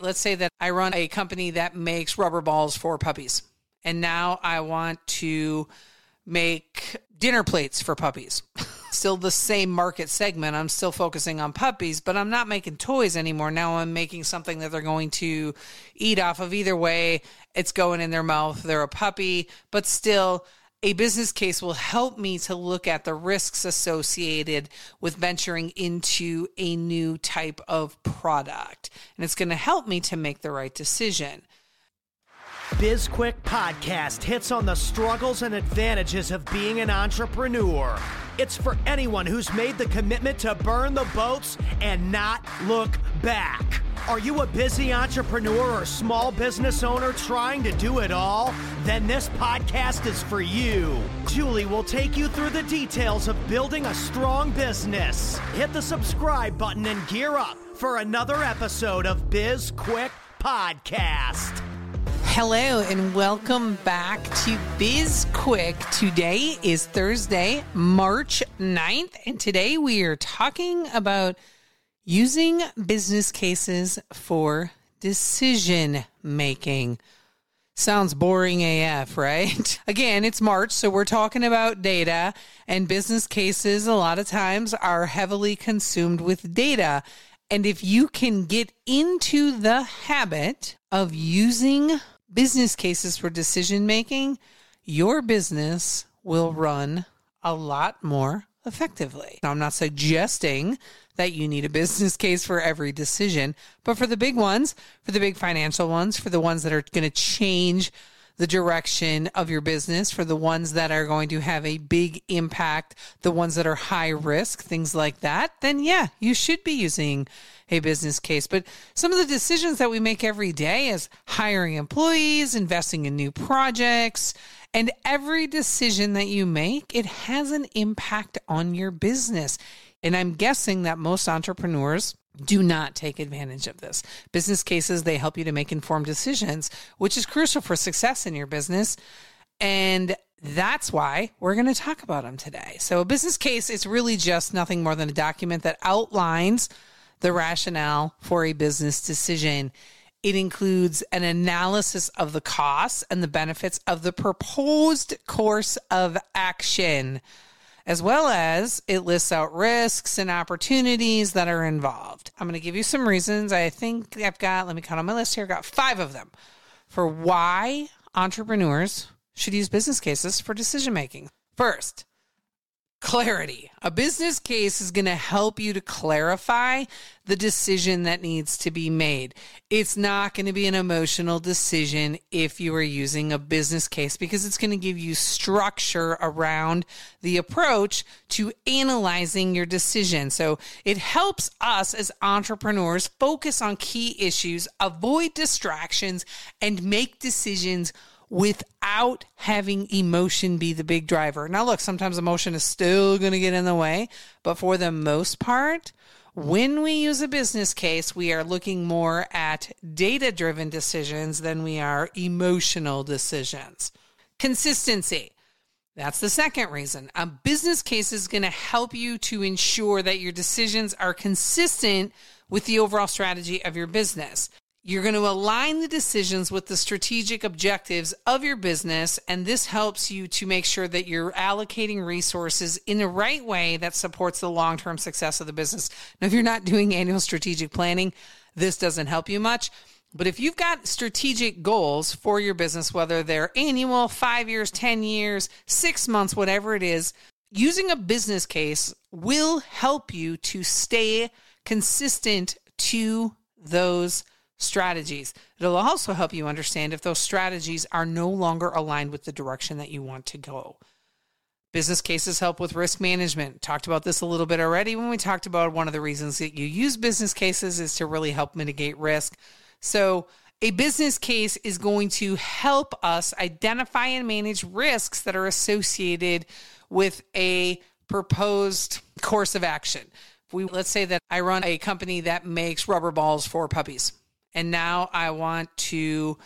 Let's say that I run a company that makes rubber balls for puppies. And now I want to make dinner plates for puppies. still the same market segment. I'm still focusing on puppies, but I'm not making toys anymore. Now I'm making something that they're going to eat off of. Either way, it's going in their mouth. They're a puppy, but still a business case will help me to look at the risks associated with venturing into a new type of product. And it's going to help me to make the right decision. BizQuick Podcast hits on the struggles and advantages of being an entrepreneur. It's for anyone who's made the commitment to burn the boats and not look back. Are you a busy entrepreneur or small business owner trying to do it all? Then this podcast is for you. Julie will take you through the details of building a strong business. Hit the subscribe button and gear up for another episode of Biz Quick Podcast. Hello and welcome back to Biz Quick. Today is Thursday, March 9th, and today we are talking about using business cases for decision making. Sounds boring AF, right? Again, it's March, so we're talking about data, and business cases a lot of times are heavily consumed with data. And if you can get into the habit of using business cases for decision making, your business will run a lot more effectively. Now, I'm not suggesting that you need a business case for every decision, but for the big ones, for the big financial ones, for the ones that are going to change the direction of your business, for the ones that are going to have a big impact, the ones that are high risk, things like that, then yeah, you should be using a business case. But some of the decisions that we make every day is hiring employees, investing in new projects, and every decision that you make, it has an impact on your business. And I'm guessing that most entrepreneurs do not take advantage of this. Business cases, they help you to make informed decisions, which is crucial for success in your business. And that's why we're going to talk about them today. So, a business case is really just nothing more than a document that outlines the rationale for a business decision. It includes an analysis of the costs and the benefits of the proposed course of action as well as it lists out risks and opportunities that are involved. I'm going to give you some reasons. I think I've got, let me count on my list here, I've got five of them for why entrepreneurs should use business cases for decision making. First, clarity. A business case is going to help you to clarify the decision that needs to be made. It's not going to be an emotional decision if you are using a business case because it's going to give you structure around the approach to analyzing your decision. So it helps us as entrepreneurs focus on key issues, avoid distractions, and make decisions without having emotion be the big driver. Now, look, sometimes emotion is still going to get in the way, but for the most part, when we use a business case, we are looking more at data driven decisions than we are emotional decisions. Consistency. That's the second reason. A business case is going to help you to ensure that your decisions are consistent with the overall strategy of your business. You're going to align the decisions with the strategic objectives of your business, and this helps you to make sure that you're allocating resources in the right way that supports the long term success of the business. Now, if you're not doing annual strategic planning, this doesn't help you much. But if you've got strategic goals for your business, whether they're annual, five years, 10 years, six months, whatever it is, using a business case will help you to stay consistent to those strategies. It'll also help you understand if those strategies are no longer aligned with the direction that you want to go. Business cases help with risk management. Talked about this a little bit already when we talked about one of the reasons that you use business cases is to really help mitigate risk. So, a business case is going to help us identify and manage risks that are associated with a proposed course of action. we let's say that I run a company that makes rubber balls for puppies and now I want to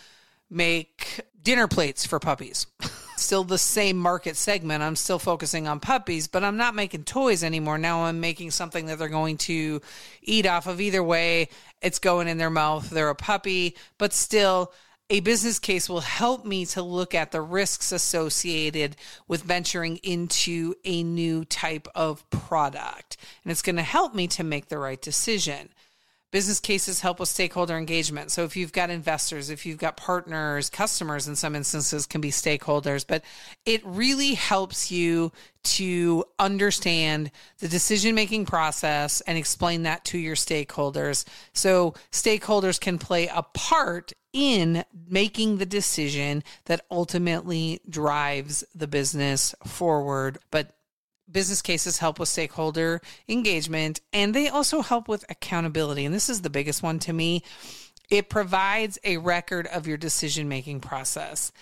make dinner plates for puppies. still the same market segment. I'm still focusing on puppies, but I'm not making toys anymore. Now I'm making something that they're going to eat off of either way. it's going in their mouth, they're a puppy, but still a business case will help me to look at the risks associated with venturing into a new type of product. And it's going to help me to make the right decision. Business cases help with stakeholder engagement. So if you've got investors, if you've got partners, customers in some instances can be stakeholders, but it really helps you to understand the decision making process and explain that to your stakeholders. So stakeholders can play a part in making the decision that ultimately drives the business forward. But business cases help with stakeholder engagement and they also help with accountability. And this is the biggest one to me. It provides a record of your decision making process.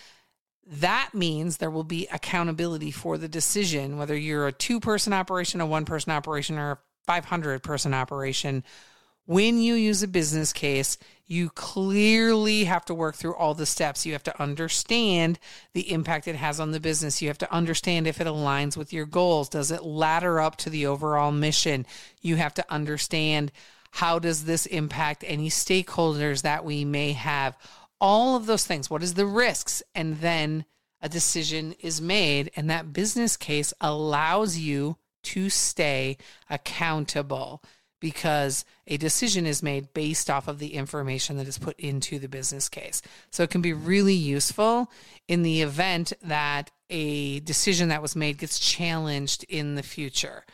That means there will be accountability for the decision, whether you're a two person operation, a one person operation, or a 500 person operation when you use a business case, you clearly have to work through all the steps. You have to understand the impact it has on the business. You have to understand if it aligns with your goals. Does it ladder up to the overall mission? You have to understand how does this impact any stakeholders that we may have? All of those things. What is the risks? And then a decision is made and that business case allows you to stay accountable because a decision is made based off of the information that is put into the business case. So it can be really useful in the event that a decision that was made gets challenged in the future.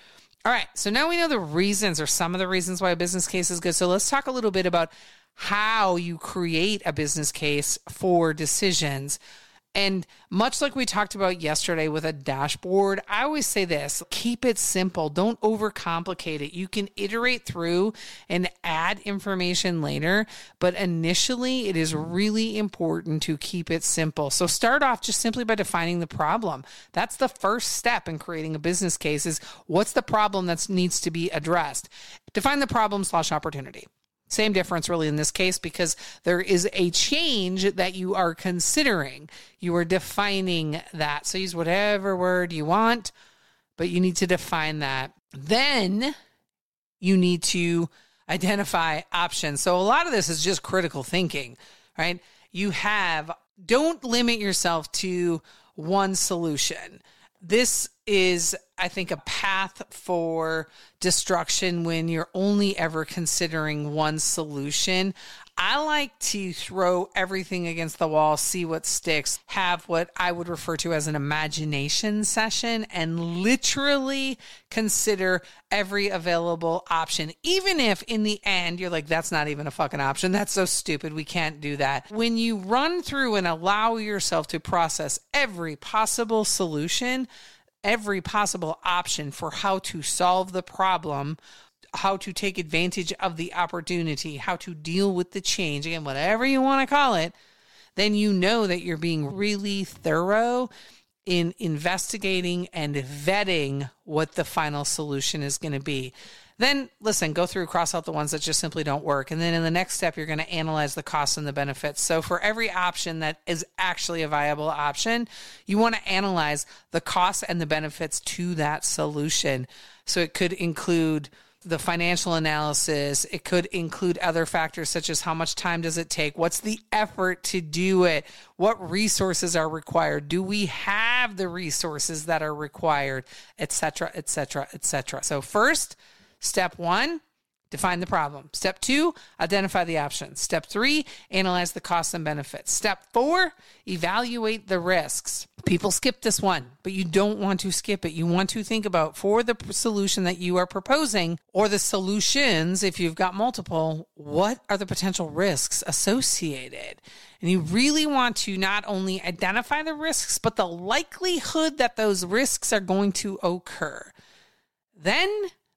All right, so now we know the reasons or some of the reasons why a business case is good. So let's talk a little bit about how you create a business case for decisions. And much like we talked about yesterday with a dashboard, I always say this keep it simple. Don't overcomplicate it. You can iterate through and add information later, but initially it is really important to keep it simple. So start off just simply by defining the problem. That's the first step in creating a business case is what's the problem that needs to be addressed? Define the problem slash opportunity. Same difference, really, in this case, because there is a change that you are considering. You are defining that. So use whatever word you want, but you need to define that. Then you need to identify options. So a lot of this is just critical thinking, right? You have, don't limit yourself to one solution. This is, I think, a path for destruction when you're only ever considering one solution. I like to throw everything against the wall, see what sticks, have what I would refer to as an imagination session, and literally consider every available option. Even if in the end you're like, that's not even a fucking option. That's so stupid. We can't do that. When you run through and allow yourself to process every possible solution, every possible option for how to solve the problem, how to take advantage of the opportunity, how to deal with the change, again, whatever you want to call it, then you know that you're being really thorough in investigating and vetting what the final solution is going to be. Then listen, go through, cross out the ones that just simply don't work. And then in the next step, you're going to analyze the costs and the benefits. So for every option that is actually a viable option, you want to analyze the costs and the benefits to that solution. So it could include the financial analysis. It could include other factors such as how much time does it take? What's the effort to do it? What resources are required? Do we have the resources that are required? Etc. Etc. Etc. So first, Step one, define the problem. Step two, identify the options. Step three, analyze the costs and benefits. Step four, evaluate the risks. People skip this one, but you don't want to skip it. You want to think about for the solution that you are proposing or the solutions, if you've got multiple, what are the potential risks associated? And you really want to not only identify the risks, but the likelihood that those risks are going to occur. Then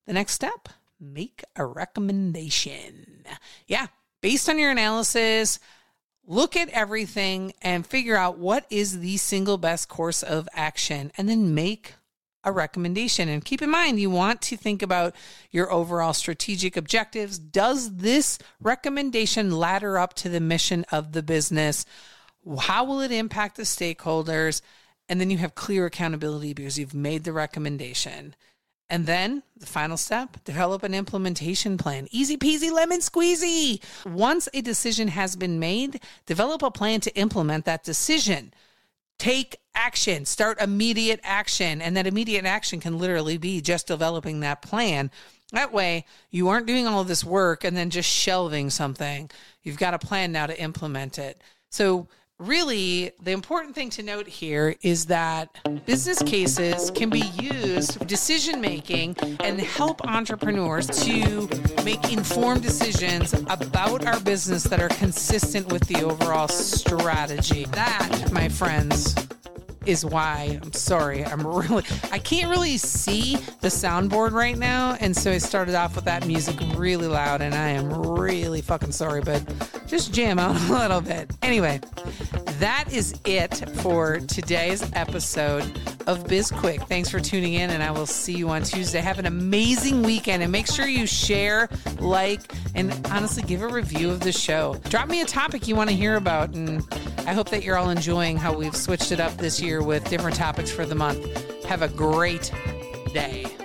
the next step, make a recommendation. Yeah, based on your analysis, look at everything and figure out what is the single best course of action and then make a recommendation. And keep in mind, you want to think about your overall strategic objectives. Does this recommendation ladder up to the mission of the business? How will it impact the stakeholders? And then you have clear accountability because you've made the recommendation. And then the final step develop an implementation plan. Easy peasy lemon squeezy. Once a decision has been made, develop a plan to implement that decision. Take action, start immediate action. And that immediate action can literally be just developing that plan. That way, you aren't doing all this work and then just shelving something. You've got a plan now to implement it. So, really, the important thing to note here is that business cases can be used for decision making and help entrepreneurs to make informed decisions about our business that are consistent with the overall strategy. That, my friends, is why I'm sorry. I'm really I can't really see the soundboard right now, and so I started off with that music really loud, and I am really fucking sorry, but just jam out a little bit. Anyway, that is it for today's episode of Biz Quick. Thanks for tuning in, and I will see you on Tuesday. Have an amazing weekend, and make sure you share, like, and honestly give a review of the show. Drop me a topic you want to hear about, and I hope that you're all enjoying how we've switched it up this year with different topics for the month. Have a great day.